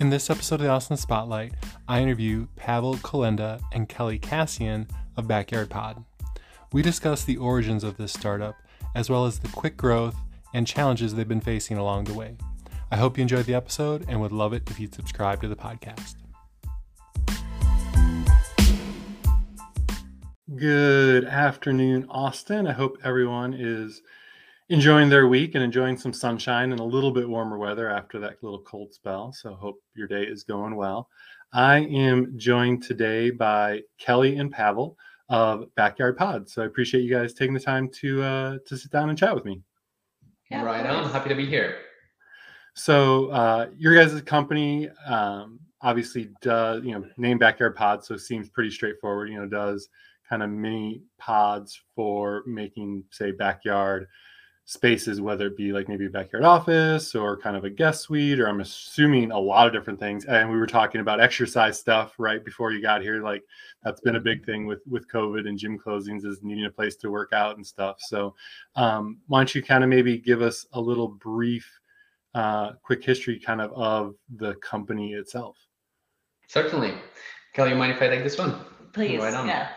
In this episode of the Austin Spotlight, I interview Pavel Kolenda and Kelly Cassian of Backyard Pod. We discuss the origins of this startup, as well as the quick growth and challenges they've been facing along the way. I hope you enjoyed the episode and would love it if you'd subscribe to the podcast. Good afternoon, Austin. I hope everyone is enjoying their week and enjoying some sunshine and a little bit warmer weather after that little cold spell. So, hope your day is going well. I am joined today by Kelly and Pavel of Backyard Pod. So, I appreciate you guys taking the time to uh, to sit down and chat with me. Yeah, right on. Happy to be here. So, uh, your guys' company um, obviously does, you know, name Backyard Pod, so seems pretty straightforward. You know, does kind of mini pods for making, say, backyard spaces, whether it be like maybe a backyard office or kind of a guest suite, or I'm assuming a lot of different things. And we were talking about exercise stuff right before you got here. Like that's been a big thing with with COVID and gym closings is needing a place to work out and stuff. So um, why don't you kind of maybe give us a little brief, uh, quick history kind of of the company itself? Certainly. Kelly, you mind if I take this one? Please. Right on. Yeah.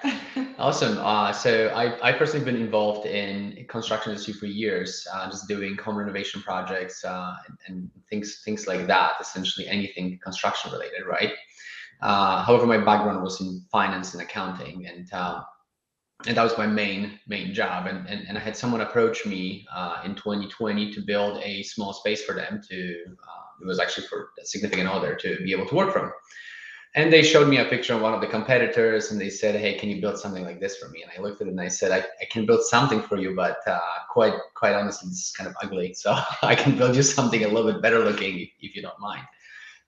awesome. Uh, so I, I personally been involved in construction industry for years, uh, just doing home renovation projects uh, and, and, things things like that. Essentially anything construction related, right? Uh, however, my background was in finance and accounting, and uh, and that was my main main job. And and, and I had someone approach me uh, in 2020 to build a small space for them to. it was actually for a significant other to be able to work from and they showed me a picture of one of the competitors and they said hey can you build something like this for me? And i looked at it and i said i, I can build something for you but uh, quite quite honestly this is kind of ugly so i can build you something a little bit better looking if, if you don't mind.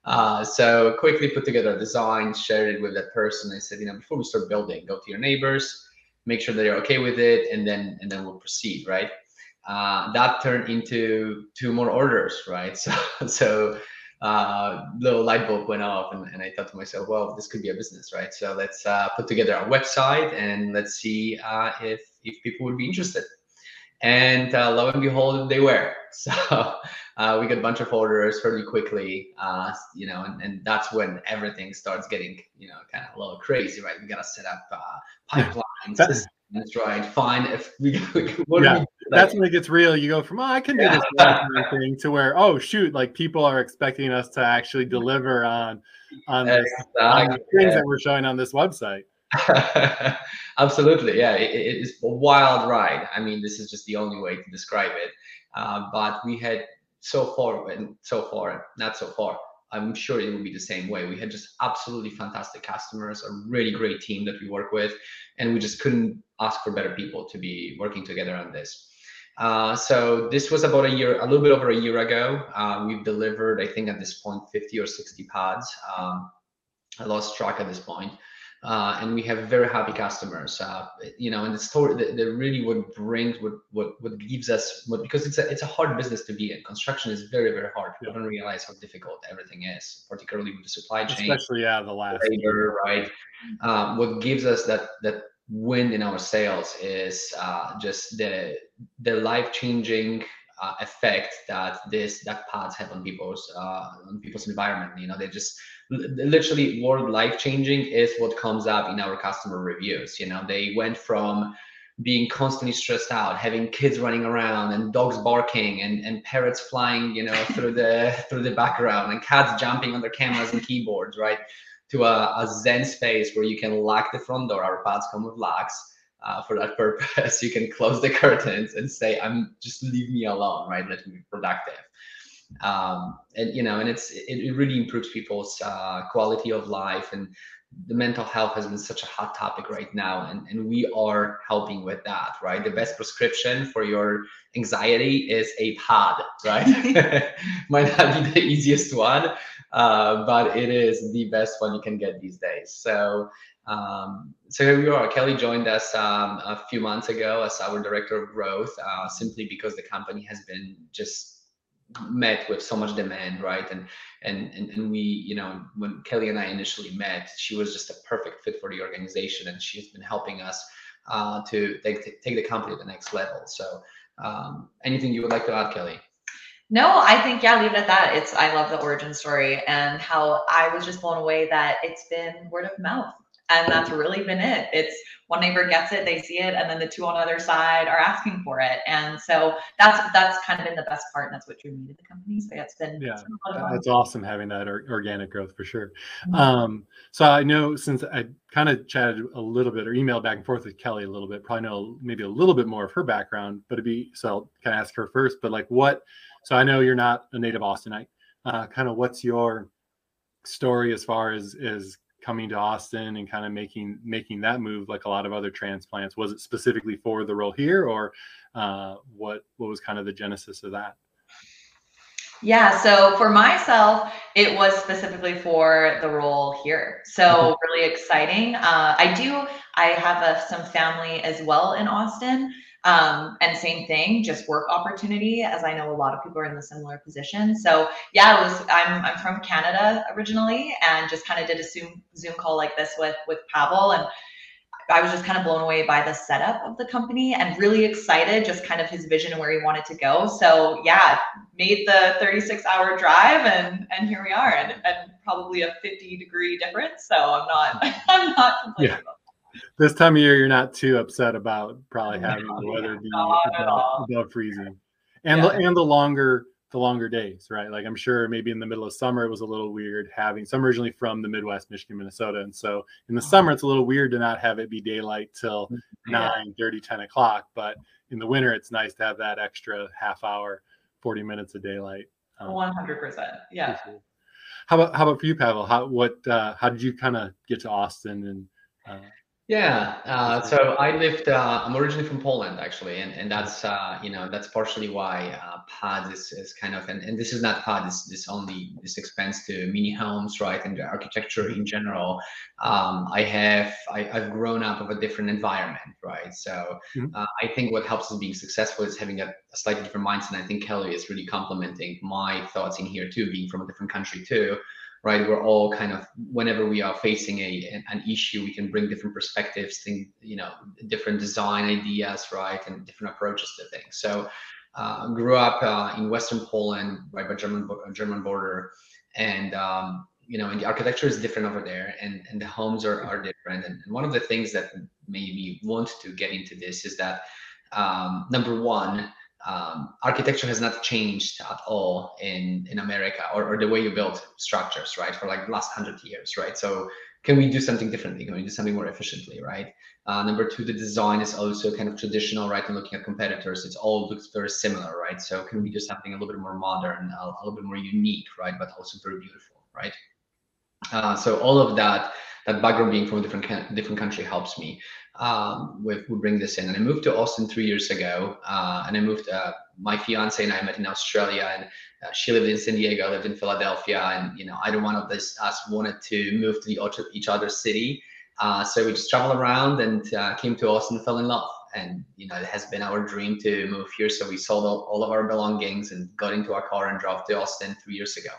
Uh, so quickly put together a design shared it with that person. I said you know before we start building go to your neighbors make sure they're okay with it and then and then we'll proceed right? Uh, that turned into two more orders right? So so uh, little light bulb went off and, and I thought to myself, well, this could be a business, right? So let's uh, put together a website and let's see uh, if, if people would be interested. And uh, lo and behold, they were. So uh, we got a bunch of orders fairly quickly, uh, you know, and, and that's when everything starts getting, you know, kind of a little crazy, right? We got to set up uh, pipelines, that's right. Fine. If we, what yeah, that's when it gets real. You go from oh, I can do yeah. this thing to where oh shoot, like people are expecting us to actually deliver on on, exactly. this, on the things that we're showing on this website. Absolutely, yeah. It, it is a wild ride. I mean, this is just the only way to describe it. Uh, but we had so far, and so far, not so far, I'm sure it will be the same way. We had just absolutely fantastic customers, a really great team that we work with, and we just couldn't ask for better people to be working together on this. Uh, so this was about a year, a little bit over a year ago. Uh, we've delivered, I think, at this point, 50 or 60 pods. Um, I lost track at this point uh, and we have very happy customers. Uh, you know, and the story that, that, really what brings what what what gives us what because it's a it's a hard business to be in. Construction is very very hard. People yeah. don't realize how difficult everything is, particularly with the supply chain, especially yeah the last labor, right? Um, what gives us that that wind in our sails is uh, just the the life changing uh, effect that this that pods have on people's uh, on people's environment. You know, they just literally word life changing is what comes up in our customer reviews. You know, they went from being constantly stressed out, having kids running around and dogs barking and, and parrots flying, you know, through the through the background and cats jumping on their cameras and keyboards, right? To a, a zen space where you can lock the front door. Our pods come with locks. Uh, for that purpose, you can close the curtains and say, "I'm just leave me alone, right? Let me be productive." um, and you know and it's it, it really improves people's uh, quality of life and the mental health has been such a hot topic right now and, and we are helping with that right the best prescription for your anxiety is a pod right might not be the easiest one uh, but it is the best one you can get these days. So um, so here we are. Kelly joined us um, a few months ago as our director of growth, uh, simply because the company has been just met with so much demand right? And and and, and we you know when kelly and i initially met she was just a perfect fit for the organization and she's been helping us uh, to take, take the company to the next level. So um, anything you would like to add kelly No, I think yeah, leave it at that. It's I love the origin story and how I was just blown away that it's been word of mouth. And that's really been it. It's one neighbor gets it, they see it, and then the two on the other side are asking for it. And so that's that's kind of been the best part, and that's what drew me to the company. So yeah, it's been a lot of yeah, that's awesome having that or, organic growth for sure. Mm-hmm. Um, so I know since I kind of chatted a little bit or emailed back and forth with Kelly a little bit, probably know maybe a little bit more of her background, but it'd be so I'll kind of ask her first. But like, what so I know you're not a native Austinite. Uh, kind of what's your story as far as is coming to Austin and kind of making making that move like a lot of other transplants? Was it specifically for the role here, or uh, what what was kind of the genesis of that? Yeah, so for myself, it was specifically for the role here. So really exciting. Uh, I do. I have a, some family as well in Austin. Um, and same thing, just work opportunity, as I know a lot of people are in the similar position. So yeah, it was. I'm I'm from Canada originally, and just kind of did a Zoom Zoom call like this with with Pavel, and I was just kind of blown away by the setup of the company and really excited, just kind of his vision and where he wanted to go. So yeah, made the 36 hour drive, and and here we are, and, and probably a 50 degree difference. So I'm not I'm not complaining. Yeah this time of year, you're not too upset about probably having the weather be above, above, freezing, and yeah. the, and the longer the longer days, right? Like I'm sure maybe in the middle of summer it was a little weird having. So I'm originally from the Midwest, Michigan, Minnesota, and so in the summer it's a little weird to not have it be daylight till yeah. 9, 30, 10 o'clock. But in the winter, it's nice to have that extra half hour, 40 minutes of daylight. Um, One hundred percent, yeah. How about how about for you, Pavel? How what uh, how did you kind of get to Austin and uh, yeah, uh, so I lived. Uh, I'm originally from Poland, actually, and and that's uh, you know that's partially why uh, POD is, is kind of and, and this is not POD. This this only this expands to mini homes, right, and the architecture in general. Um, I have I, have grown up of a different environment, right. So mm-hmm. uh, I think what helps us being successful is having a, a slightly different mindset. And I think Kelly is really complementing my thoughts in here too, being from a different country too right? We're all kind of whenever we are facing a an issue, we can bring different perspectives, think you know, different design ideas, right, and different approaches to things. So, uh, grew up uh, in Western Poland, right by German German border, and um, you know, and the architecture is different over there, and and the homes are are different. And, and one of the things that made me want to get into this is that um, number one um, architecture has not changed at all in in America or, or the way you build structures, right, for like the last hundred years, right? So can we do something differently? Can we do something more efficiently, right? Uh, number two, the design is also kind of traditional, right? And looking at competitors, it's all looks very similar, right? So can we do something a little bit more modern, a, a little bit more unique, right? But also very beautiful, right? Uh, so all of that, that background being from a different different country helps me um, with bring this in. And I moved to Austin three years ago, uh, and I moved. Uh, my fiance and I met in Australia, and uh, she lived in San Diego. I lived in Philadelphia, and you know, either one of us us wanted to move to the each other's city. Uh, so we just traveled around and uh, came to Austin, fell in love, and you know, it has been our dream to move here. So we sold all, all of our belongings and got into our car and drove to Austin three years ago.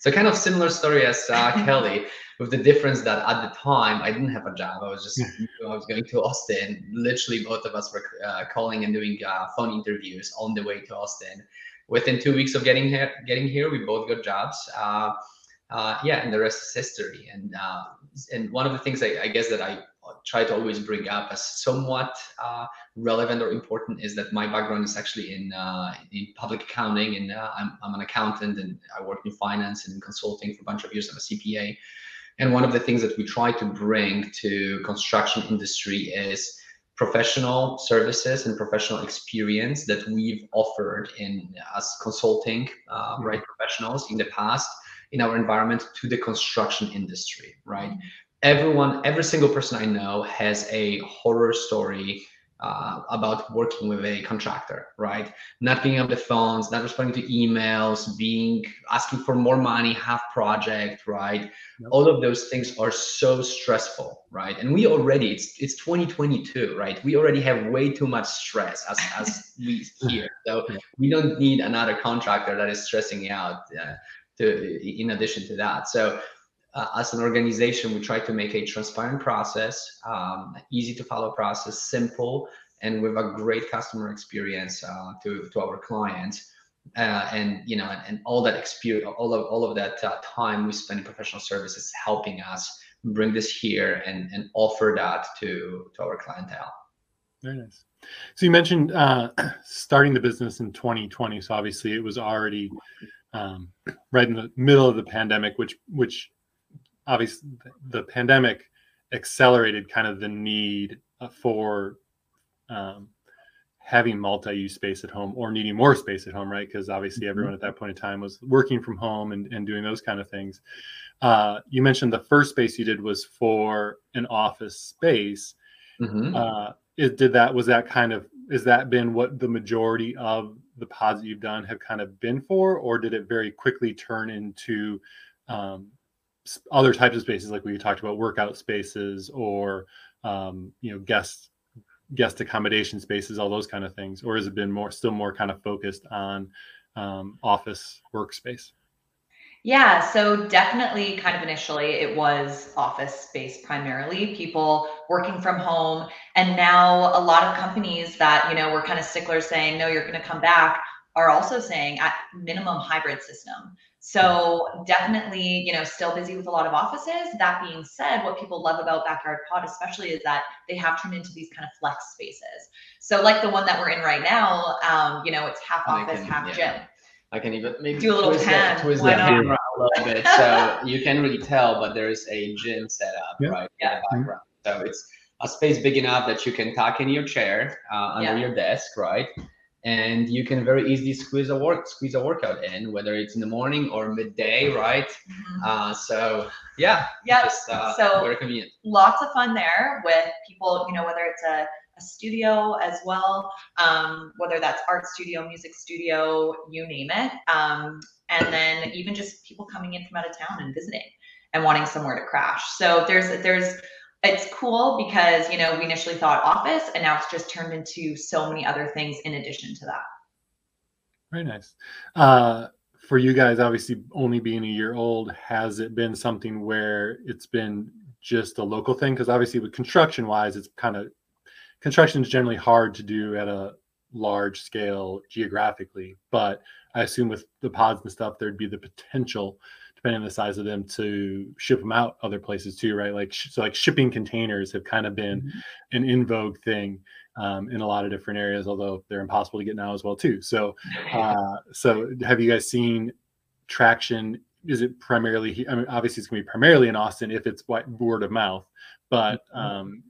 So kind of similar story as uh, Kelly, with the difference that at the time I didn't have a job. I was just I was going to Austin. Literally, both of us were uh, calling and doing uh, phone interviews on the way to Austin. Within two weeks of getting here, getting here, we both got jobs. Uh, yeah, and the rest is history. And uh, and one of the things I, I guess that I try to always bring up as somewhat uh, relevant or important is that my background is actually in uh, in public accounting and uh, I'm, I'm an accountant and I work in finance and consulting for a bunch of years. I'm a CPA. And one of the things that we try to bring to construction industry is professional services and professional experience that we've offered in as consulting uh, mm-hmm. right professionals in the past in our environment to the construction industry right everyone, every single person I know has a horror story uh, about working with a contractor, right? Not being on the phones, not responding to emails, being asking for more money, half project, right? Yep. All of those things are so stressful, right? And we already it's it's 2022, right? We already have way too much stress as as we here, so we don't need another contractor that is stressing out. Uh, to in addition to that, so uh, as an organization, we try to make a transparent process, um, easy to follow process, simple, and with a great customer experience uh, to, to our clients. uh, and you know, and, and, all that experience, all of all of that uh, time we spend in professional services, helping us bring this here and and offer that to to our clientele. Very nice. So you mentioned uh, starting the business in 2020. So obviously it was already um, right in the middle of the pandemic, which which obviously the pandemic accelerated kind of the need uh, for um, having multi-use space at home or needing more space at home, right? Because obviously mm-hmm. everyone at that point in time was working from home and, and doing those kind of things. Uh, you mentioned the first space you did was for an office space. Mm-hmm. Uh, is, did that was that kind of is that been what the majority of the pods that you've done have kind of been for, or did it very quickly turn into um, other types of spaces like we talked about workout spaces or um, you know guest guest accommodation spaces all those kind of things? Or has it been more still more kind of focused on um, office workspace yeah, so definitely kind of initially it was office space primarily, people working from home. And now a lot of companies that, you know, were kind of sticklers saying, no, you're going to come back are also saying at minimum hybrid system. So definitely, you know, still busy with a lot of offices. That being said, what people love about Backyard Pod, especially, is that they have turned into these kind of flex spaces. So like the one that we're in right now, um, you know, it's half office, can, half yeah. gym. I can even maybe do a little twist, pan. The, twist the camera a little bit, so you can't really tell. But there is a gym set up yeah. right yeah. in the background, so it's a space big enough that you can tuck in your chair uh, under yeah. your desk, right? and you can very easily squeeze a work squeeze a workout in whether it's in the morning or midday right mm-hmm. uh, so yeah yeah uh, so very convenient lots of fun there with people you know whether it's a, a studio as well um, whether that's art studio music studio you name it. Um, and then even just people coming in from out of town and visiting and wanting somewhere to crash. So there's there's it's cool because you know we initially thought office and now it's just turned into so many other things in addition to that. Very nice. Uh, for you guys obviously only being a year old has it been something where it's been just a local thing? Because obviously with construction wise it's kind of construction is generally hard to do at a large scale geographically but i assume with the pods and stuff there'd be the potential depending on the size of them to ship them out other places too right like so like shipping containers have kind of been mm-hmm. an in vogue thing um, in a lot of different areas although they're impossible to get now as well too so uh, so have you guys seen traction is it primarily i mean obviously it's going to be primarily in austin if it's word of mouth but mm-hmm. um,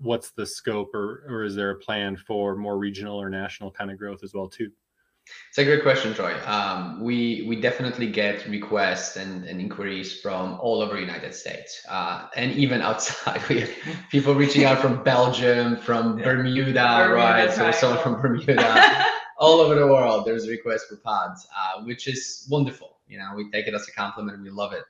what's the scope or or is there a plan for more regional or national kind of growth as well too it's a great question, Troy. Um, we we definitely get requests and, and inquiries from all over the United States, uh, and even outside. We have people reaching out from Belgium, from yeah. Bermuda, Bermuda, right? So someone from Bermuda, all over the world. There's requests for pods, uh, which is wonderful. You know, we take it as a compliment. We love it.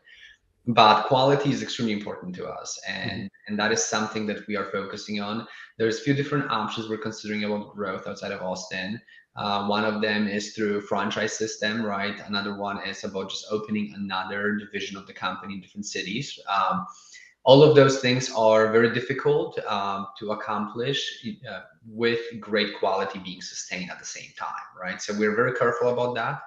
But quality is extremely important to us, and mm-hmm. and that is something that we are focusing on. There's a few different options we're considering about growth outside of Austin. Uh, one of them is through franchise system, right? Another one is about just opening another division of the company in different cities. Um, all of those things are very difficult um, to accomplish uh, with great quality being sustained at the same time, right? So we're very careful about that.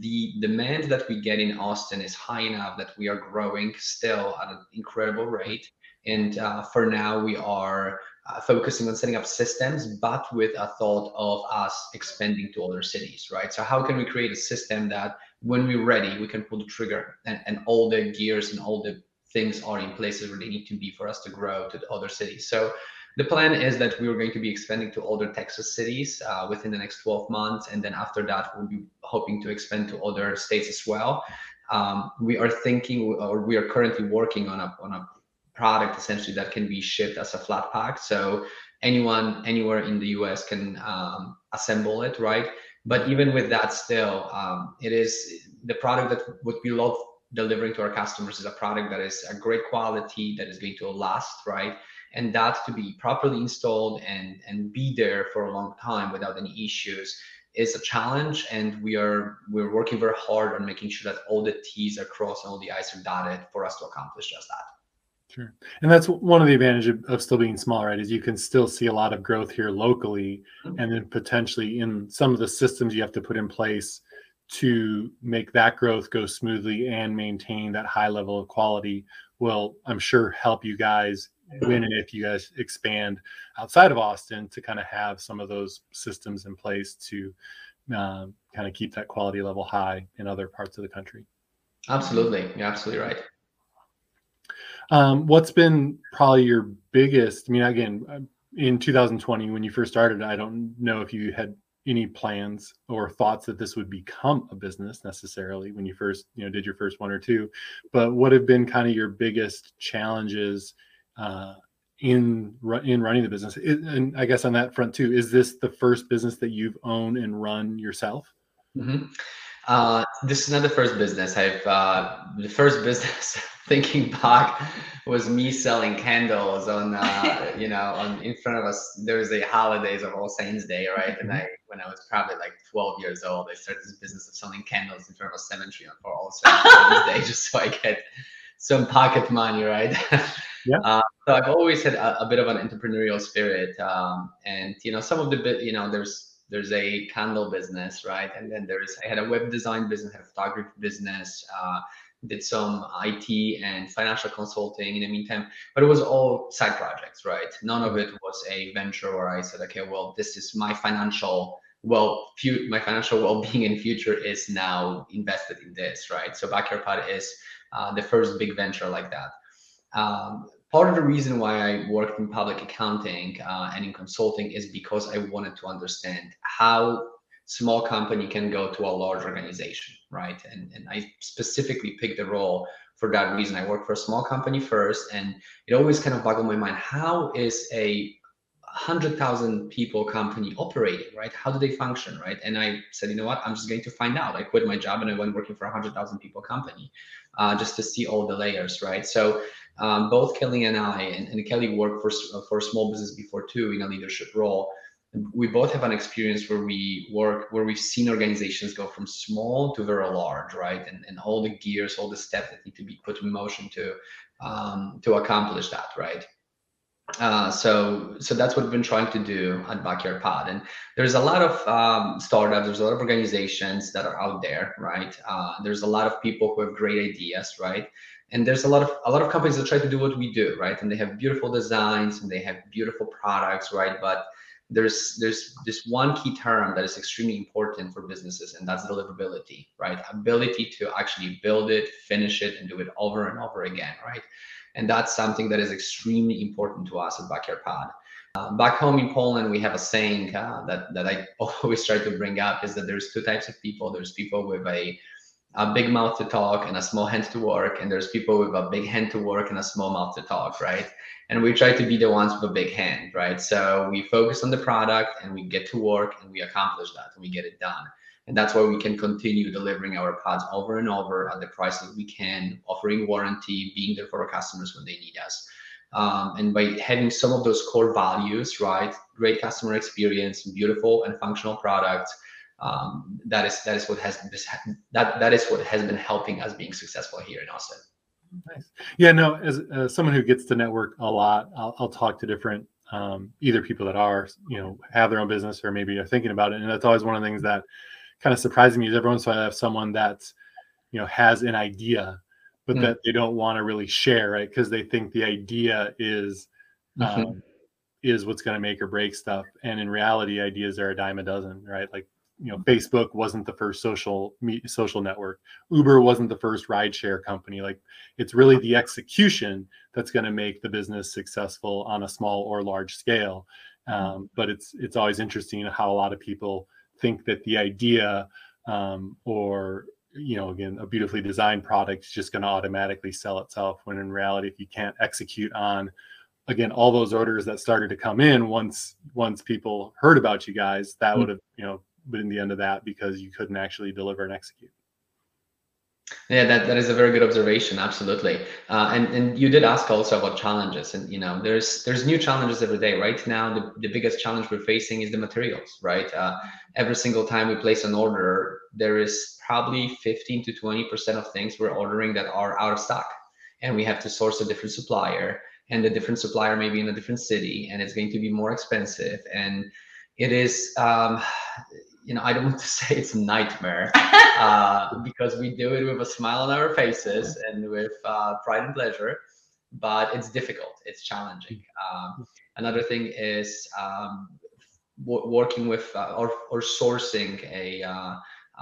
The demand that we get in Austin is high enough that we are growing still at an incredible rate. And uh, for now, we are uh, focusing on setting up systems, but with a thought of us expanding to other cities, right? So how can we create a system that when we're ready, we can pull the trigger and, and all the gears and all the things are in places where they need to be for us to grow to other cities. So the plan is that we are going to be expanding to other Texas cities uh, within the next 12 months. And then after that, we'll be hoping to expand to other states as well. Um, we are thinking, or we are currently working on a, on a product essentially that can be shipped as a flat pack. So anyone anywhere in the US can um, assemble it, right? But even with that, still, um, it is the product that what we love delivering to our customers is a product that is a great quality that is going to last, right? And that to be properly installed and and be there for a long time without any issues is a challenge and we are we're working very hard on making sure that all the t's are crossed and all the i's are dotted for us to accomplish just that Sure. And that's one of the advantages of, of, still being small, right? Is you can still see a lot of growth here locally, mm-hmm. and then potentially in some of the systems you have to put in place to make that growth go smoothly and maintain that high level of quality will i'm sure help you guys win if you guys expand outside of austin to kind of have some of those systems in place to um, kind of keep that quality level high in other parts of the country. Absolutely. You're absolutely right. Um, what's been probably your biggest i mean again in 2020 when you first started i don't know if you had any plans or thoughts that this would become a business necessarily when you first you know did your first one or two but what have been kind of your biggest challenges uh, in in running the business. And i guess on that front too is this the first business that you've owned and run yourself? Mm-hmm. uh, this is not the first business. I've uh, the first business thinking back was me selling candles on uh, you know on in front of us. There was a holidays of all saints day right? And mm-hmm. i when i was probably like 12 years old i started this business of selling candles in front of a cemetery on for all saints day just so i get some pocket money right yeah uh, so i've always had a, a, bit of an entrepreneurial spirit um, and you know some of the bit you know there's there's a candle business right and then there's i had a web design business had a photography business uh, did some IT and financial consulting in the meantime, but it was all side projects, right? None of it was a venture where I said, okay, well, this is my financial well, my financial well-being in future is now invested in this, right? So Backyard Pod is uh, the first big venture like that. Um, part of the reason why I worked in public accounting uh, and in consulting is because I wanted to understand how small company can go to a large organization, right? And, and I specifically picked the role for that reason. I worked for a small company first, and it always kind of boggled my mind how is a 100,000 people company operating, right? How do they function, right? And I said, you know what? I'm just going to find out. I quit my job and I went working for a 100,000 people company uh, just to see all the layers, right? So um, both Kelly and I, and, and Kelly worked for, for a small business before too in a leadership role we both have an experience where we work where we've seen organizations go from small to very large right and, and all the gears all the steps that need to be put in motion to um, to accomplish that right uh, so so that's what we've been trying to do at backyard pod. And there's a lot of um, startups there's a lot of organizations that are out there right? Uh, there's a lot of people who have great ideas right? And there's a lot of a lot of companies that try to do what we do right? And they have beautiful designs and they have beautiful products right? But there's there's this one key term that is extremely important for businesses and that's deliverability right? Ability to actually build it finish it and do it over and over again right and that's something that is extremely important to us at backyard pod. Uh, back home in poland we have a saying uh, that that i always try to bring up is that there's two types of people. There's people with a a big mouth to talk and a small hand to work and there's people with a big hand to work and a small mouth to talk right? And we try to be the ones with a big hand right? So we focus on the product and we get to work and we accomplish that and we get it done and that's why we can continue delivering our pods over and over at the prices we can offering warranty being there for our customers when they need us um, and by having some of those core values right great customer experience beautiful and functional products um, that is that is what has that that is what has been helping us being successful here in Austin. Nice. Yeah, no, as, as someone who gets to network a lot, I'll, I'll talk to different um, either people that are you know have their own business or maybe are thinking about it, and that's always one of the things that kind of surprising me is every once in a while I have someone that's you know has an idea, but mm that they don't want to really share, right? Because they think the idea is. Mm-hmm. Um, is what's going to make or break stuff. And in reality ideas are a dime a dozen right? Like you know facebook wasn't the first social social network. Uber wasn't the first rideshare company. Like it's really the execution that's going to make the business successful on a small or large scale. Um, but it's it's always interesting how a lot of people think that the idea um, or you know again a beautifully designed product is just going to automatically sell itself when in reality if you can't execute on again all those orders that started to come in once once people heard about you guys that mm. would have you know been the end of that because you couldn't actually deliver and execute. Yeah, that, that is a very good observation. Absolutely, uh, and and you did ask also about challenges, and you know, there's there's new challenges every day. Right now, the, the biggest challenge we're facing is the materials. Right, uh, every single time we place an order, there is probably 15 to 20 percent of things we're ordering that are out of stock, and we have to source a different supplier, and the different supplier may be in a different city, and it's going to be more expensive, and it is um, you know, I don't want to say it's a nightmare uh, because we do it with a smile on our faces and with uh, pride and pleasure, but it's difficult. It's challenging. Um, another thing is um, working with uh, or, or sourcing a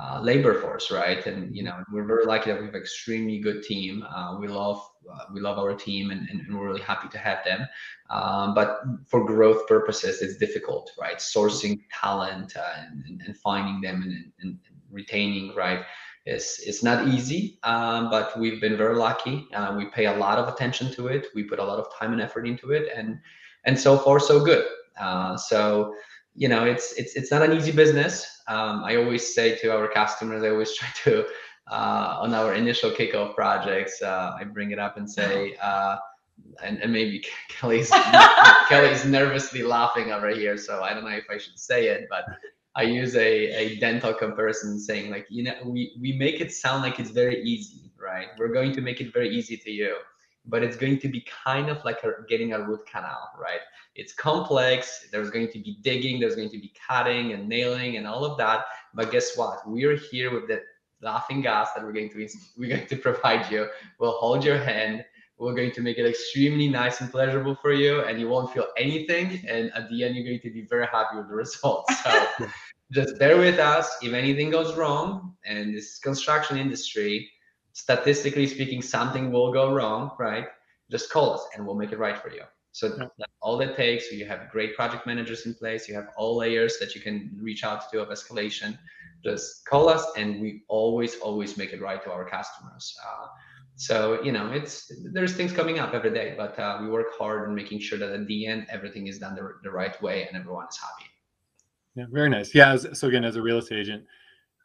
uh, labor force, right? And you know, we're very lucky that we have an extremely good team. Uh, we love uh, we love our team, and, and, we're really happy to have them. Um, but for growth purposes, it's difficult, right? Sourcing talent uh, and, and, finding them and, and, retaining, right? Is it's not easy, um, but we've been very lucky. Uh, we pay a lot of attention to it. We put a lot of time and effort into it, and and so far so good. Uh, so you know, it's it's it's not an easy business um, I always say to our customers, I always try to, uh, on our initial kickoff projects, uh, I bring it up and say, uh, and, and maybe Kelly's Kelly's nervously laughing over here, so I don't know if I should say it, but I use a, a dental comparison saying like, you know, we, we make it sound like it's very easy, right? We're going to make it very easy to you, but it's going to be kind of like a, getting a root canal, right? It's complex. There's going to be digging, there's going to be cutting and nailing and all of that. But guess what? We're here with the laughing gas that we're going to we're going to provide you. We'll hold your hand. We're going to make it extremely nice and pleasurable for you, and you won't feel anything. And at the end, you're going to be very happy with the results. So just bear with us. If anything goes wrong, and this construction industry, statistically speaking, something will go wrong, right? Just call us and we'll make it right for you. So that's all that takes. So you have great project managers in place. You have all layers that you can reach out to of escalation. Just call us, and we always, always make it right to our customers. Uh, so you know, it's there's things coming up every day, but uh, we work hard on making sure that at the end everything is done the, the right way and everyone is happy. Yeah, very nice. Yeah. As, so again, as a real estate agent,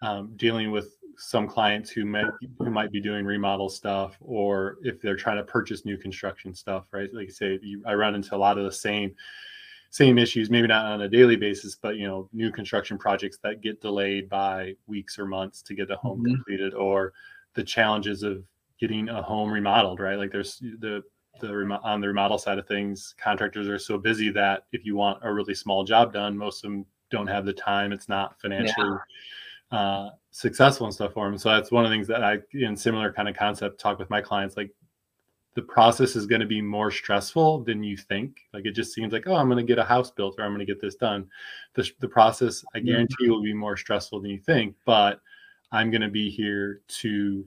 um, dealing with some clients who might who might be doing remodel stuff or if they're trying to purchase new construction stuff right? Like I say you, i run into a lot of the same same issues maybe not on a daily basis but you know new construction projects that get delayed by weeks or months to get a home mm-hmm. completed or the challenges of getting a home remodeled right? Like there's the the on the remodel side of things contractors are so busy that if you want a really small job done most of them don't have the time. It's not financially yeah uh, successful and stuff for them. So that's one of the things that I, in similar kind of concept, talk with my clients. Like the process is going to be more stressful than you think. Like it just seems like, oh, I'm going to get a house built or I'm going to get this done. The, the process, I guarantee, mm-hmm. will be more stressful than you think. But I'm going to be here to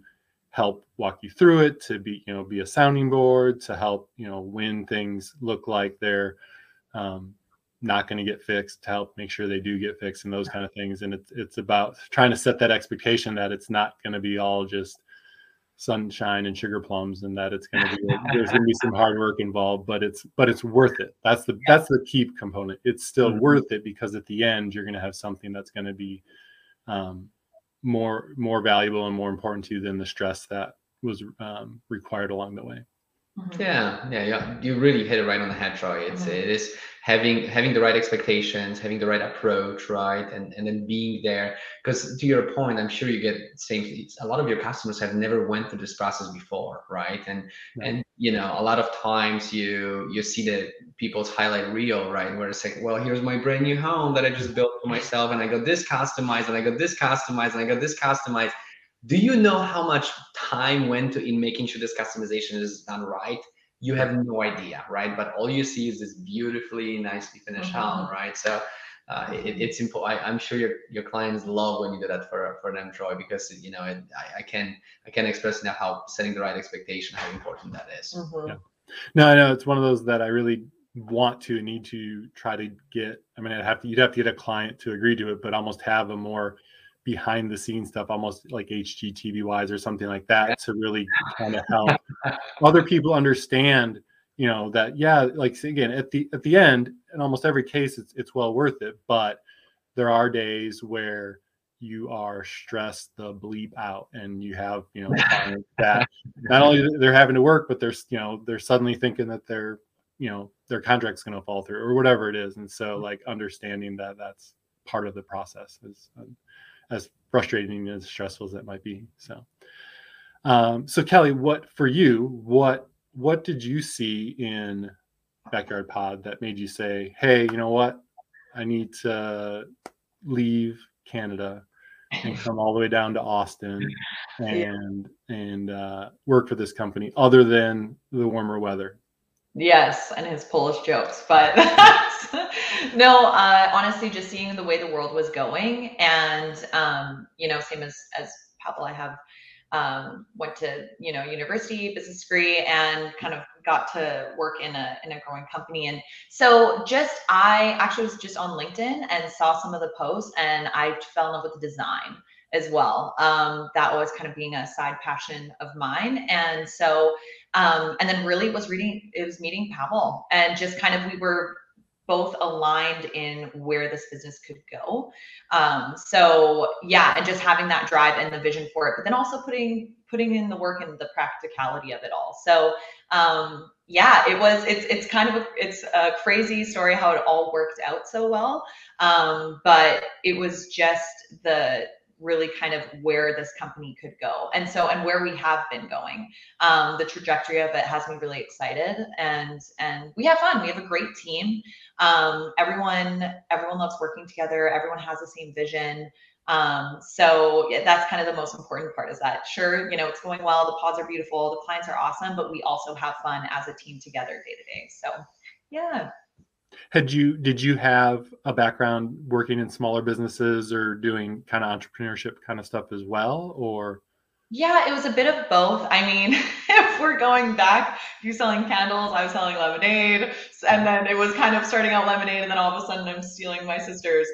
help walk you through it, to be, you know, be a sounding board, to help, you know, when things look like they're um, not going to get fixed to help make sure they do get fixed and those kind of things. And it's it's about trying to set that expectation that it's not going to be all just sunshine and sugar plums and that it's going to be there's going to be some hard work involved but it's but it's worth it. That's the that's the key component. It's still mm-hmm. worth it because at the end you're going to have something that's going to be um, more more valuable and more important to you than the stress that was um, required along the way Mm-hmm. Yeah, yeah, yeah. You really hit it right on the head, Troy. It's mm-hmm. it is having having the right expectations, having the right approach, right, and and then being there. Because to your point, I'm sure you get same. A lot of your customers have never went through this process before, right? And and you know, a lot of times you you see the people's highlight reel, right, where it's like, well, here's my brand new home that I just built for myself, and I got this customized, and I got this customized, and I got this customized do you know how much time went to in making sure this customization is done right you have no idea right but all you see is this beautifully nicely finished mm-hmm. home right so uh, it, it's important. I'm sure your your clients love when you do that for for them, Troy, because you know it, I, I can I can express enough how setting the right expectation, how important that is. Mm-hmm. Yeah. No, I know it's one of those that I really want to need to try to get. I mean, I'd have to you'd have to get a client to agree to it, but almost have a more behind the scenes stuff, almost like HGTV wise or something like that, to really kind of help other people understand, you know, that yeah, like again at the at the end, in almost every case, it's it's well worth it. But there are days where you are stressed the bleep out and you have you know that not only they're having to work but they're you know they're suddenly thinking that their you know their contract's going to fall through or whatever it is and so like understanding that that's part of the process is um, as frustrating and as stressful as that might be. So, um, so Kelly, what for you? What what did you see in Backyard Pod that made you say, "Hey, you know what? I need to leave Canada and come all the way down to Austin and yeah. and uh, work for this company, other than the warmer weather? Yes, and his Polish jokes, but no. Uh, honestly, just seeing the way the world was going, and um, you know, same as as Pavel, I have um, went to you know university business degree and kind of got to work in a in a growing company and so just i actually was just on linkedin and saw some of the posts and i fell in love with the design as well um, that was kind of being a side passion of mine and so um, and then really was reading it was meeting pavel and just kind of we were both aligned in where this business could go. Um, so yeah, and just having that drive and the vision for it, but then also putting putting in the work and the practicality of it all. So um, yeah, it was it's it's kind of a, it's a crazy story how it all worked out so well. Um, but it was just the really kind of where this company could go. And so and where we have been going. Um, the trajectory of it has me really excited and and we have fun. We have a great team. Um, everyone everyone loves working together. Everyone has the same vision. Um, so yeah, that's kind of the most important part is that sure you know it's going well the pods are beautiful the clients are awesome but we also have fun as a team together day to day. So yeah had you did you have a background working in smaller businesses or doing kind of entrepreneurship kind of stuff as well or? Yeah it was a bit of both. I mean if we're going back you selling candles i was selling lemonade and then it was kind of starting out lemonade and then all of a sudden i'm stealing my sister's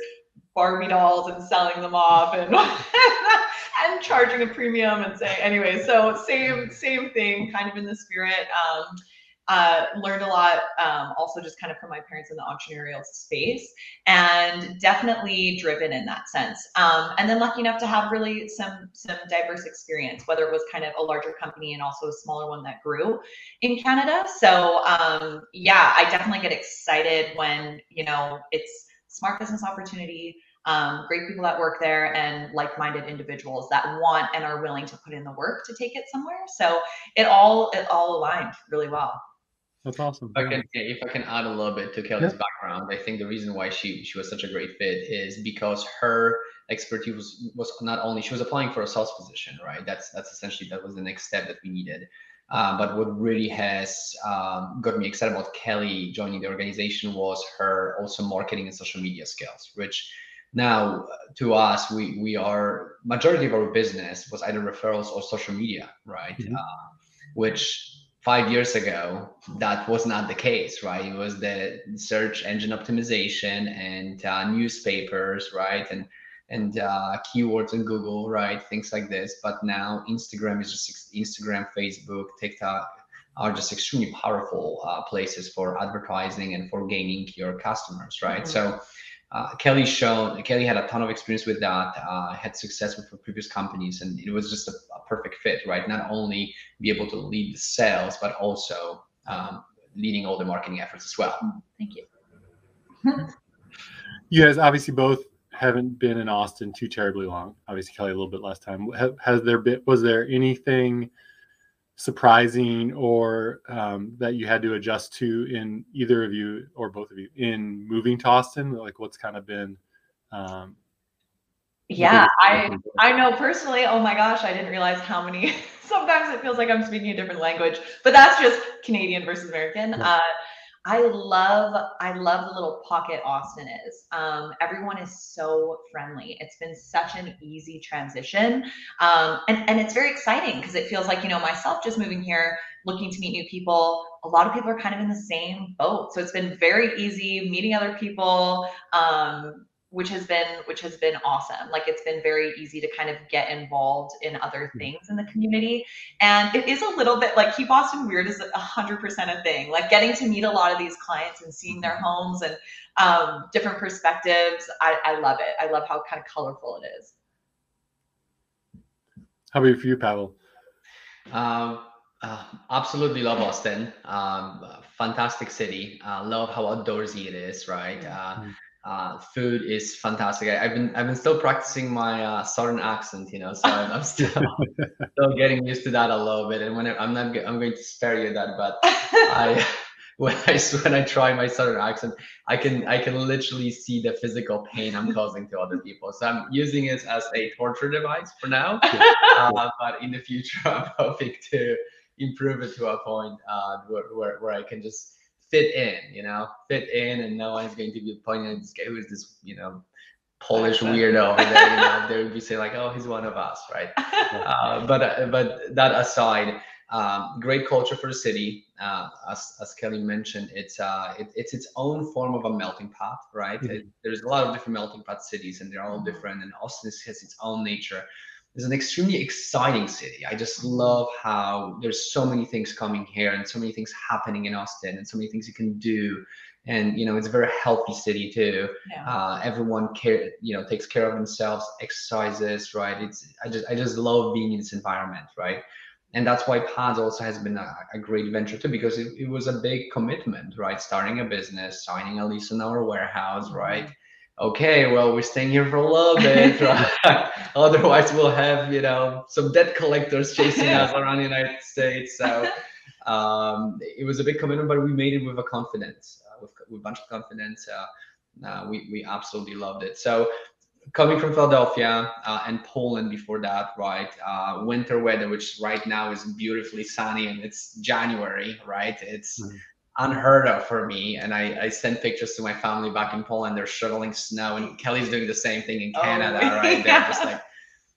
barbie dolls and selling them off and and charging a premium and saying anyway so same same thing kind of in the spirit. Um, uh, learned a lot um, also just kind of from my parents in the entrepreneurial space and definitely driven in that sense. Um, and then lucky enough to have really some some diverse experience whether it was kind of a larger company and also a smaller one that grew in canada. So um, yeah i definitely get excited when you know it's smart business opportunity um, great people that work there and like-minded individuals that want and are willing to put in the work to take it somewhere. So it all it all aligned really well that's awesome. If I can, if I can add a little bit to Kelly's yeah. background, I think the reason why she she was such a great fit is because her expertise was, was not only she was applying for a sales position, right? That's that's essentially that was the next step that we needed. Uh, but what really has um, got me excited about Kelly joining the organization was her also marketing and social media skills, which now to us we we are majority of our business was either referrals or social media, right? Mm-hmm. Uh, which five years ago, that was not the case, right? It was the search engine optimization and uh, newspapers, right? And and uh, keywords in Google, right? Things like this. But now Instagram is just Instagram, Facebook, TikTok are just extremely powerful uh, places for advertising and for gaining your customers, right? Mm-hmm. So uh, Kelly shown Kelly had a ton of experience with that, uh, had success with her previous companies, and it was just a, a, perfect fit, right? Not only be able to lead the sales, but also um, leading all the marketing efforts as well. Mm, thank you. you guys obviously both haven't been in Austin too terribly long. Obviously, Kelly a little bit less time. Has there been? Was there anything? Surprising or um, that you had to adjust to in either of you or both of you in moving to Austin? Like what's kind of been um, yeah, I I know personally. Oh my gosh, I didn't realize how many. Sometimes it feels like I'm speaking a different language, but that's just Canadian versus American. Yeah. Uh, I love I love the little pocket Austin is. Um, everyone is so friendly. It's been such an easy transition, um, and and it's very exciting because it feels like you know myself just moving here, looking to meet new people. A lot of people are kind of in the same boat, so it's been very easy meeting other people. Um, which has been which has been awesome like it's been very easy to kind of get involved in other hmm. things in the community and it is a little bit like keep austin weird is a hundred percent a thing like getting to meet a lot of these clients and seeing their homes and um, different perspectives I, I love it i love how kind of colorful it is how about for you pavel um, uh, absolutely love Austin. Um, fantastic city. Uh, love how outdoorsy it is, right? Uh, mm-hmm. Uh, food is fantastic. I, have been I've been still practicing my uh, southern accent, you know, so I'm, still still getting used to that a little bit. And when I, am not I'm going to spare you that, but I when I when I try my southern accent, I can I can literally see the physical pain I'm causing to other people. So I'm using it as a torture device for now. uh, but in the future, I'm hoping to improve it to a point uh, where, where, where I can just fit in, you know, fit in, and no one's going to be pointing at this guy who's this, you know, Polish weirdo over there. You know, they would be saying like, "Oh, he's one of us," right? Uh, but uh, but that aside, um, great culture for the city. Uh, as, as Kelly mentioned, it's uh, it, it's its own form of a melting pot, right? Mm-hmm. It, there's a lot of different melting pot cities, and they're all mm-hmm. different. And Austin has its own nature. It's an extremely exciting city. I just mm-hmm. love how there's so many things coming here, and so many things happening in Austin, and so many things you can do. And you know, it's a very healthy city too. Yeah. Uh, everyone care, you know, takes care of themselves, exercises, right? It's I just I just love being in this environment, right? and that's why pods also has been a, a great venture too because it, it, was a big commitment right starting a business signing a lease in our warehouse mm-hmm. right okay well we're staying here for a little bit right otherwise we'll have you know some debt collectors chasing us around the united states so um, it was a big commitment but we made it with a confidence uh, with, with a bunch of confidence uh, uh, we, we absolutely loved it so coming from Philadelphia uh, and Poland before that, right? Uh, winter weather, which right now is beautifully sunny and it's January, right? It's mm-hmm. Unheard of for me. And I, I sent pictures to my family back in Poland. They're shoveling snow, and Kelly's doing the same thing in oh, Canada, oh, right? They're just like,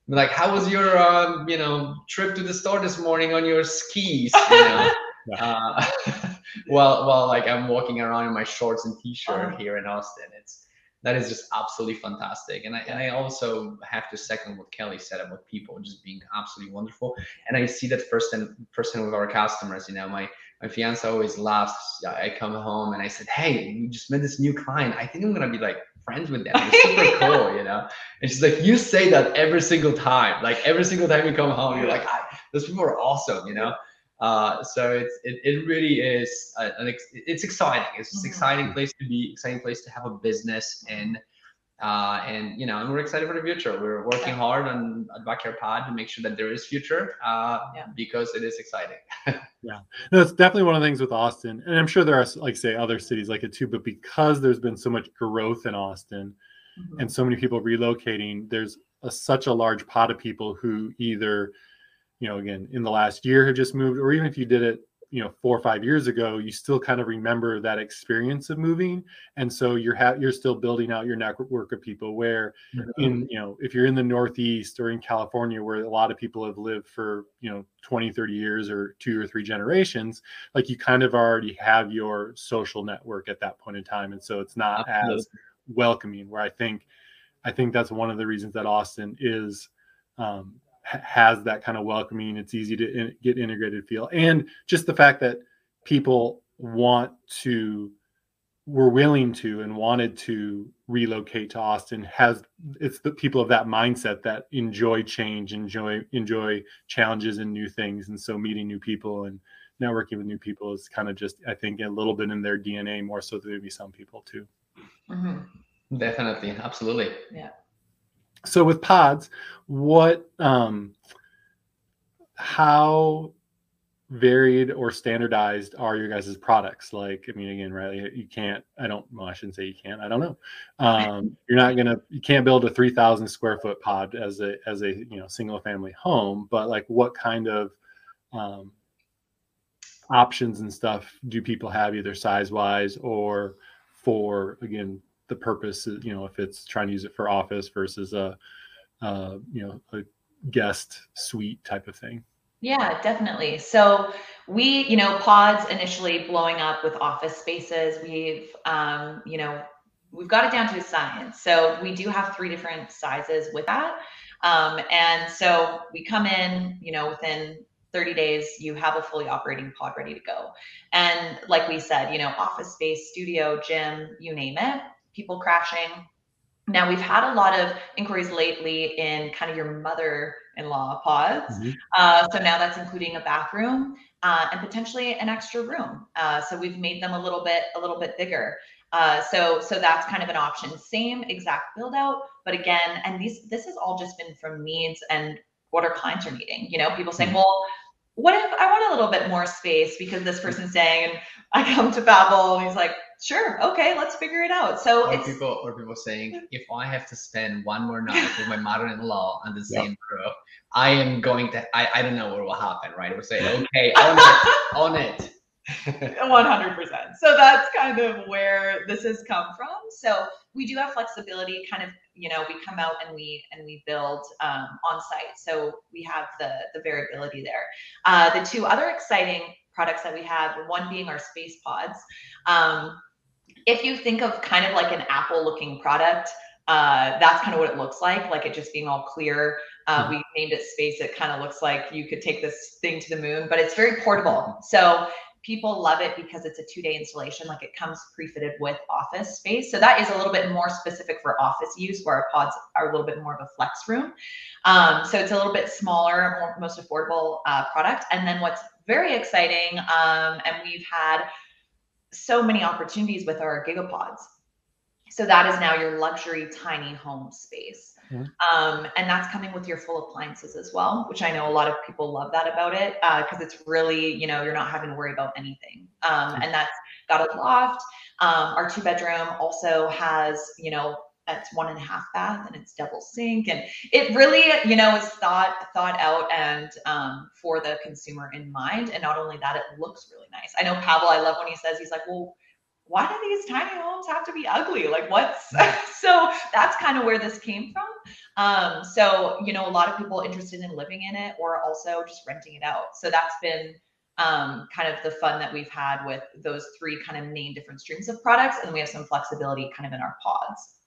like, how was your, um, you know, trip to the store this morning on your skis? You know? uh, well, well, like I'm walking around in my shorts and t-shirt oh. here in Austin. It's that is just absolutely fantastic. And I, and I also have to second what Kelly said about people just being absolutely wonderful. And I see that first and first with our customers. You know, my my fiance always laughs. I come home and I said, "Hey, we just met this new client. I think I'm gonna be like friends with them. It's super cool, you know." And she's like, "You say that every single time. Like every single time you come home, you're like, those people are awesome, you know." Uh, so it's it, it really is an ex- it's exciting. It's an mm-hmm. exciting place to be, exciting place to have a business in. Uh, and you know, and we're excited for the future. We're working hard on at Backyard Pod to make sure that there is future uh, yeah. because it is exciting. yeah, no, it's definitely one of the things with Austin, and I'm sure there are like say other cities like it too. But because there's been so much growth in Austin, mm-hmm. and so many people relocating, there's a, such a large pot of people who either you know, again, in the last year have just moved, or even if you did it, you know, four or five years ago, you still kind of remember that experience of moving, and so you're ha- you're still building out your network of people. Where mm-hmm. in you know, if you're in the Northeast or in California, where a lot of people have lived for you know 20, 30 years or two or three generations, like you kind of already have your social network at that point in time, and so it's not Absolutely. as welcoming. Where I think, I think that's one of the reasons that Austin is. Um, has that kind of welcoming it's easy to in, get integrated feel. And just the fact that people want to were willing to and wanted to relocate to austin has it's the people of that mindset that enjoy change enjoy enjoy challenges and new things. And so meeting new people and networking with new people is kind of just i think a little bit in their dna more so than maybe some people too. Mm-hmm. definitely. Absolutely. Yeah so with pods what um how varied or standardized are your guys' products? Like i mean again right you can't i don't well i shouldn't say you can't i don't know. Um, you're not gonna you can't build a 3000 square foot pod as a as a you know single family home but like what kind of um, options and stuff do people have either size wise or for again the purpose you know if it's trying to use it for office versus a uh, you know a guest suite type of thing. Yeah definitely. So we you know pods initially blowing up with office spaces. We've um, you know we've got it down to a science. So we do have three different sizes with that. Um, and so we come in you know within 30 days you have a fully operating pod ready to go. And like we said you know office space studio gym you name it people crashing now we've had a lot of inquiries lately in kind of your mother-in-law pods. Mm-hmm. Uh, so now that's including a bathroom uh, and potentially an extra room. Uh, so we've made them a little bit a little bit bigger. Uh, so so that's kind of an option. Same exact build out, but again, and these this has all just been from needs and what our clients are needing. You know, people saying, mm-hmm. well, what if I want a little bit more space because this person's saying, and I come to Pavel and he's like, sure, okay, let's figure it out. So or it's people or people saying if I have to spend one more night with my mother-in-law on the Yeah. same crew, I am going to I, I don't know what will happen, right? We'll say, okay, on it, own it. 100%. So that's kind of where this has come from. So we do have flexibility kind of, you know, we come out and we and we build um, on site. So we have the the variability there. Uh, the two other exciting products that we have, one being our space pods. Um, if you think of kind of like an Apple looking product, uh, that's kind of what it looks like, like it just being all clear. Uh, we named it space. It kind of looks like you could take this thing to the moon, but it's very portable. So people love it because it's a two day installation. Like it comes pre fitted with office space. So that is a little bit more specific for office use, where our pods are a little bit more of a flex room. Um, so it's a little bit smaller, more, most affordable uh, product. And then what's very exciting, um, and we've had so many opportunities with our gigapods. So that is now your luxury tiny home space. Mhm. Um, and that's coming with your full appliances as well, which I know a lot of people love that about it because it's really, you know, you're not having to worry about anything. Um, and that's got a loft. Um, our two bedroom also has, you know, it's one and a half bath and it's double sink and it really you know is thought thought out and um, for the consumer in mind and not only that it looks really nice i know pavel i love when he says he's like well why do these tiny homes have to be ugly? Like what's so that's kind of where this came from. Um, so you know a lot of people interested in living in it or also just renting it out. So that's been um, kind of the fun that we've had with those three kind of main different streams of products and we have some flexibility kind of in our pods.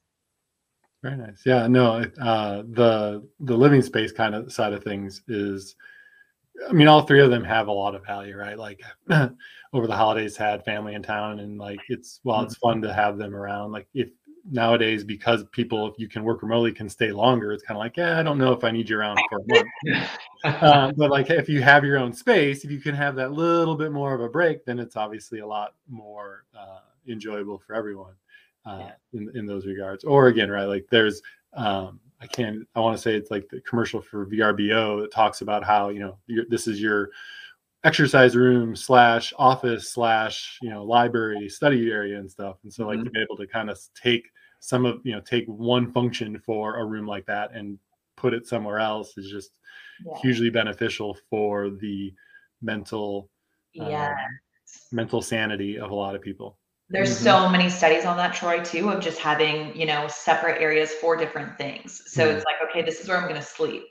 Very nice. Yeah, no, uh, the the living space kind of side of things is, I mean, all three of them have a lot of value, right? Like over the holidays, had family in town, and like it's while it's fun to have them around. Like if nowadays, because people, if you can work remotely, can stay longer, it's kind of like, yeah, I don't know if I need you around for a month. uh, but like if you have your own space, if you can have that little bit more of a break, then it's obviously a lot more uh, enjoyable for everyone uh, Yeah. in in those regards. Or again, right, like there's um, I can't I want to say it's like the commercial for VRBO that talks about how you know this is your exercise room slash office slash you know library study area and stuff and so like Mhm. to be able to kind of take some of you know take one function for a room like that and put it somewhere else is just Yeah. hugely beneficial for the mental Yeah. um, mental sanity of a lot of people There's Mhm. so many studies on that, Troy, too, of just having, you know, separate areas for different things. So Mhm. it's like, okay, this is where I'm going to sleep.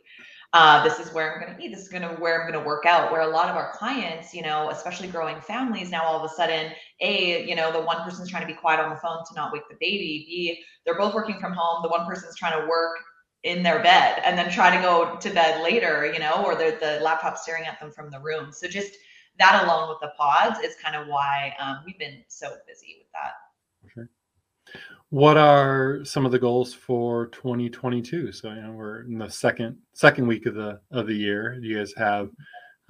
Uh, this is where I'm going to eat. This is going to where I'm going to work out. Where a lot of our clients, you know, especially growing families, now all of a sudden, a, you know, the one person's trying to be quiet on the phone to not wake the baby. B, they're both working from home. The one person's trying to work in their bed and then try to go to bed later, you know, or the the laptop staring at them from the room. So just that alone with the pods is kind of why um, we've been so busy with that. Sure. what are some of the goals for 2022 so you know we're in the second second week of the of the year you guys have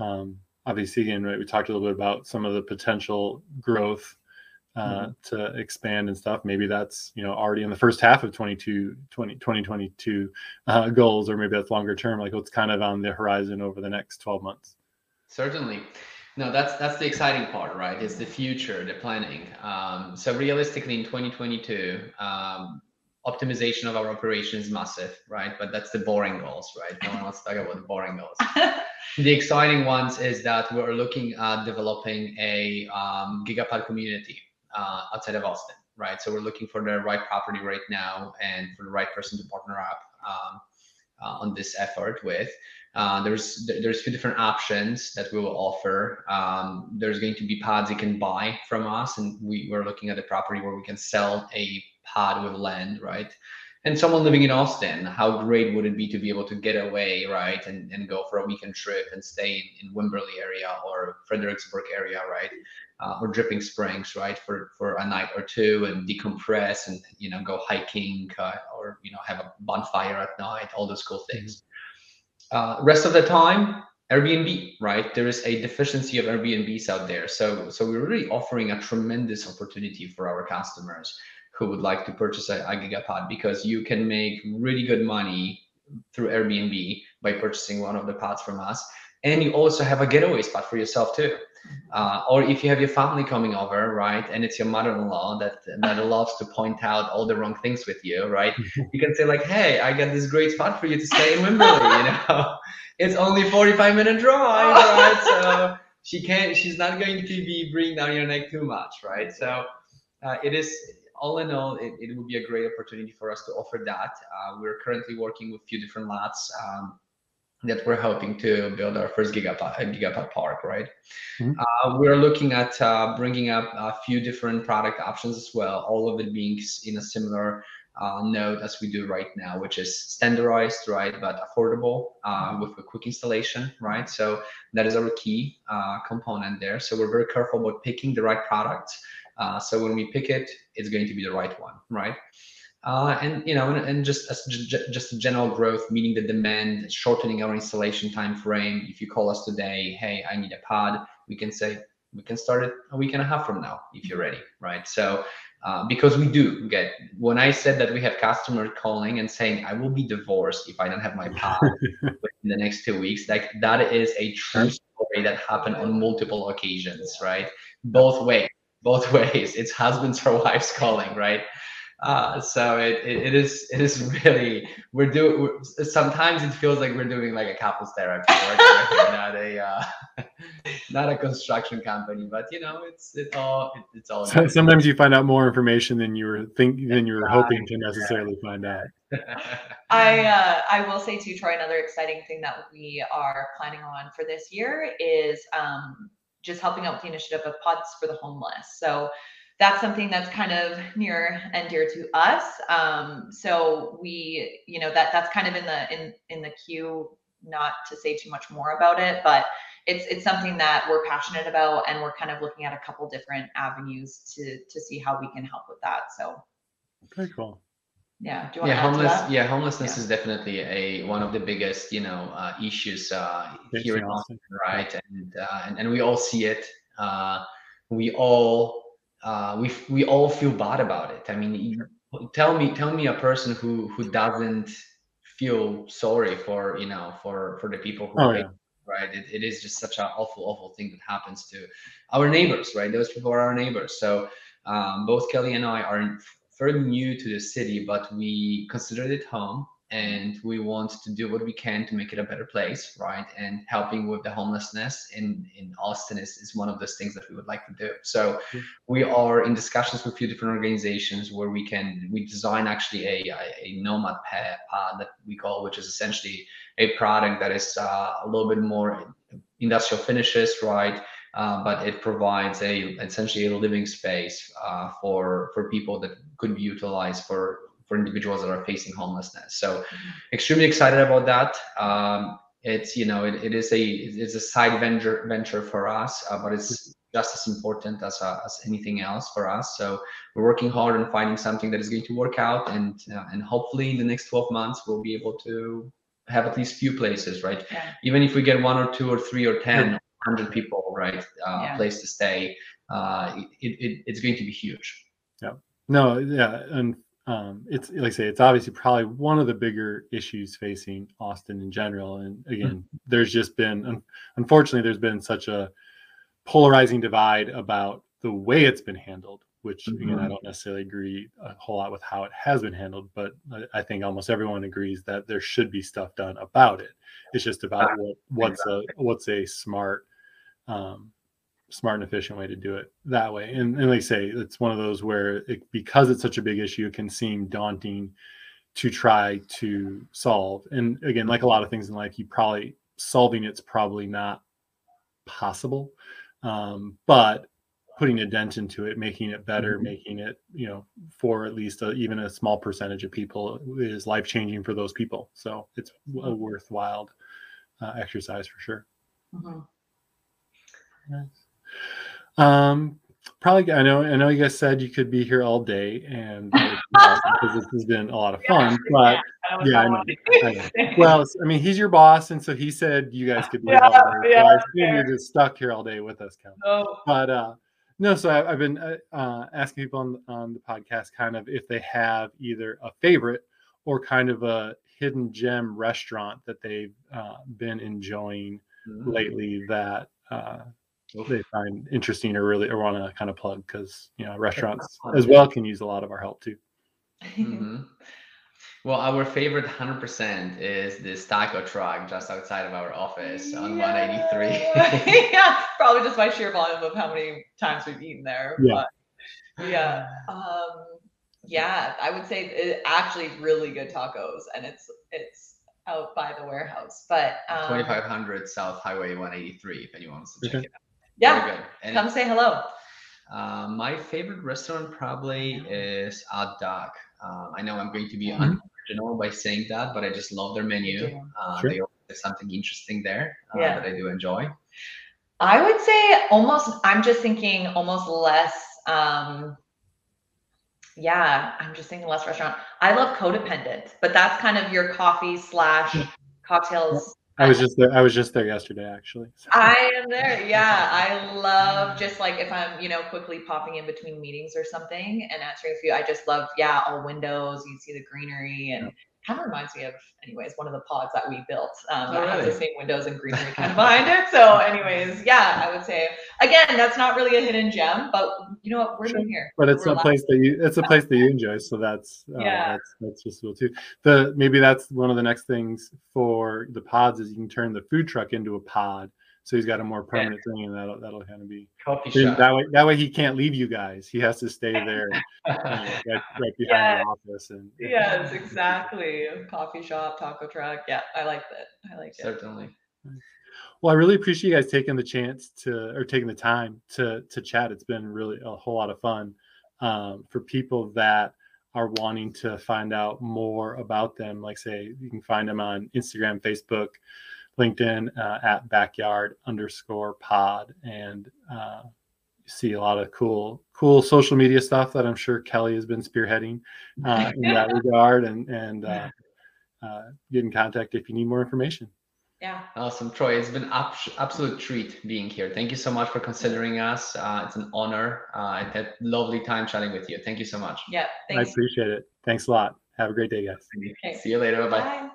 um obviously again right we talked a little bit about some of the potential growth uh to expand and stuff maybe that's you know already in the first half of 22 20, 2022 uh, goals or maybe that's longer term like what's kind of on the horizon over the next 12 months Certainly. No, that's that's the exciting part, right? It's the future, the planning. Um, so realistically, in 2022, um, optimization of our operation is massive, right? But that's the boring goals, right? No one wants to talk about the boring goals. the exciting ones is that we're looking at developing a um, gigapod community uh, outside of Austin, right? So we're looking for the right property right now and for the right person to partner up um, uh, on this effort with. Uh, there's there- there's two different options that we will offer. Um, there's going to be pods you can buy from us, and we we're looking at a property where we can sell a pod with land, right? And someone living in Austin, how great would it be to be able to get away, right, and, and go for a weekend trip and stay in, in Wimberley area or Fredericksburg area, right, uh, or Dripping Springs, right, for for a night or two and decompress and you know go hiking uh, or you know have a bonfire at night, all those cool things. Uh, rest of the time, Airbnb, right? There is a deficiency of Airbnbs out there, so so we're really offering a tremendous opportunity for our customers who would like to purchase a, a gigapod because you can make really good money through Airbnb by purchasing one of the pods from us. and you also have a getaway spot for yourself too. Uh, or if you have your family coming over, right, and it's your mother-in-law that that loves to point out all the wrong things with you, right? You can say like, "Hey, I got this great spot for you to stay in Wimberley." you know, it's only 45 minute drive, right? So she can't, she's not going to be bringing down your neck too much, right? So uh, it is all in all, it, it would be a great opportunity for us to offer that. Uh, we're currently working with a few different lots. Um, that we're hoping to build our first gigapod, gigapod park, right? Mm-hmm. Uh, we're looking at uh, bringing up a few different product options as well, all of it being in a similar uh, node as we do right now, which is standardized, right, but affordable uh, with a quick installation, right? So that is our key uh, component there. So we're very careful about picking the right product. Uh, so when we pick it, it's going to be the right one, right? Uh, and you know, and, and just as just general growth, meaning the demand, shortening our installation time frame. If you call us today, hey, I need a pod, we can say we can start it a week and a half from now if you're ready, right? So uh, because we do get when I said that we have customers calling and saying I will be divorced if I don't have my pod in the next two weeks, like that is a true story that happened on multiple occasions, right? Both ways, both ways. It's husbands or wives calling, right? Uh, so it, it, it is it is really we're doing sometimes it feels like we're doing like a couples therapy not a uh, not a construction company but you know it's it all it, it's all so, sometimes you find out more information than you were think than you were hoping to necessarily find out. I uh, I will say too Troy another exciting thing that we are planning on for this year is um, just helping out with the initiative of pods for the homeless. So that's something that's kind of near and dear to us. Um, so we, you know, that that's kind of in the in in the queue. Not to say too much more about it, but it's it's something that we're passionate about, and we're kind of looking at a couple different avenues to to see how we can help with that. So, very cool. Yeah. yeah, homeless. Yeah, homelessness yeah. is definitely a one of the biggest, you know, uh, issues uh, here in Austin, right? And, uh, and and we all see it. Uh, we all uh, we we all feel bad about it. I mean, tell me tell me a person who who doesn't feel sorry for you know for for the people who oh, yeah. right? It, it is just such an awful awful thing that happens to our neighbors right? Those people are our neighbors. So um, both kelly and i are fairly new to the city but we consider it home and we want to do what we can to make it a better place right? And helping with the homelessness in in austin is, is one of those things that we would like to do. So we are in discussions with a few different organizations where we can we design actually a, a, nomad pod that we call which is essentially a product that is uh, a little bit more industrial finishes right? Uh, but it provides a essentially a living space uh, for for people that could be utilized for for individuals that are facing homelessness. So mm-hmm. extremely excited about that. Um, it's you know it, it is a it's a side venture venture for us, uh, but it's just as important as uh, as anything else for us. So we're working hard on finding something that is going to work out, and uh, and hopefully in the next 12 months we'll be able to have at least few places, right? Yeah. Even if we get one or two or three or ten, hundred people, right, uh, yeah. place to stay, uh, it, it, it's going to be huge. Yeah. No. Yeah. And um, it's like I say, it's obviously probably one of the bigger issues facing Austin in general. And again, mm-hmm. there's just been, unfortunately, there's been such a polarizing divide about the way it's been handled. Which mm-hmm. again, I don't necessarily agree a whole lot with how it has been handled, but I think almost everyone agrees that there should be stuff done about it. It's just about what, what's a what's a smart um, smart and efficient way to do it that way. And, and like I say, it's one of those where it, because it's such a big issue, it can seem daunting to try to solve. And again, like a lot of things in life, you probably solving it's probably not possible. Um, but putting a dent into it, making it better, mm-hmm. making it, you know, for at least a, even a small percentage of people is life changing for those people. So it's a worthwhile uh, exercise for sure. Mm-hmm. Nice. Um, probably. I know. I know you guys said you could be here all day, and because this has been a lot of fun. But yeah, I know, I know. Well, I mean, he's your boss, and so he said you guys could be yeah, all day. Yeah, so I assume you're just stuck here all day with us, Kevin. Oh. But uh, no, so I, have been uh, uh, asking people on, on the podcast kind of if they have either a favorite or kind of a hidden gem restaurant that they've uh, been enjoying Mhm. lately that uh. They find interesting or really or want to kind of plug because you know restaurants as well can use a lot of our help too. Mhm. Well, our favorite 100% is this taco truck just outside of our office on 183. yeah, probably just by sheer volume of how many times we've eaten there. Yeah. But yeah. Um, yeah, I would say it actually really good tacos and it's it's out by the warehouse. But um, 2500 South Highway 183 if anyone wants to check Okay. it out. Yeah. And come say hello. uh, my favorite restaurant probably is Odd Duck. Um, I know I'm going to be Mhm. unoriginal by saying that, but I just love their menu. Uh, Sure. They always have something interesting there uh, Yeah. that I do enjoy. I would say almost I'm just thinking almost less um yeah, I'm just thinking less restaurant. I love codependent, but that's kind of your coffee slash cocktails. I was just there. I was just there yesterday actually. So- I am there. Yeah. I love just like if I'm, you know, quickly popping in between meetings or something and answering a few. I just love, yeah, all windows. You see the greenery and kind of reminds me of, anyways, one of the pods that we built um, Oh, that has the same windows and greenery kind of behind it. So, anyways, yeah, I would say again, that's not really a hidden gem, but you know what? We're Sure. here. but it's We're a allowed- place that you it's a place that you enjoy so that's uh, Yeah. that's that's just cool too the maybe that's one of the next things for the pods is you can turn the food truck into a pod so he's got a more permanent thing and that'll that'll kind of be Coffee shop. that way that way he can't leave you guys he has to stay there you know, right, right behind Yes. the office and Yes, exactly. Coffee shop, taco truck. Yeah, I like that. I like it. Certainly. Well, I really appreciate you guys taking the chance to or taking the time to to chat. It's been really a whole lot of fun um, for people that are wanting to find out more about them. Like say, you can find them on Instagram, Facebook, LinkedIn uh, at backyard underscore pod, and uh, see a lot of cool cool social media stuff that I'm sure Kelly has been spearheading uh, in that regard, and and uh, uh, get in contact if you need more information. Yeah. Awesome, Troy. It's been ab- absolute treat being here. Thank you so much for considering us. Uh, it's an honor. Uh, I had a lovely time chatting with you. Thank you so much. Yeah. Thanks. I appreciate it. Thanks a lot. Have a great day, guys. Okay. See you later. Bye. Bye.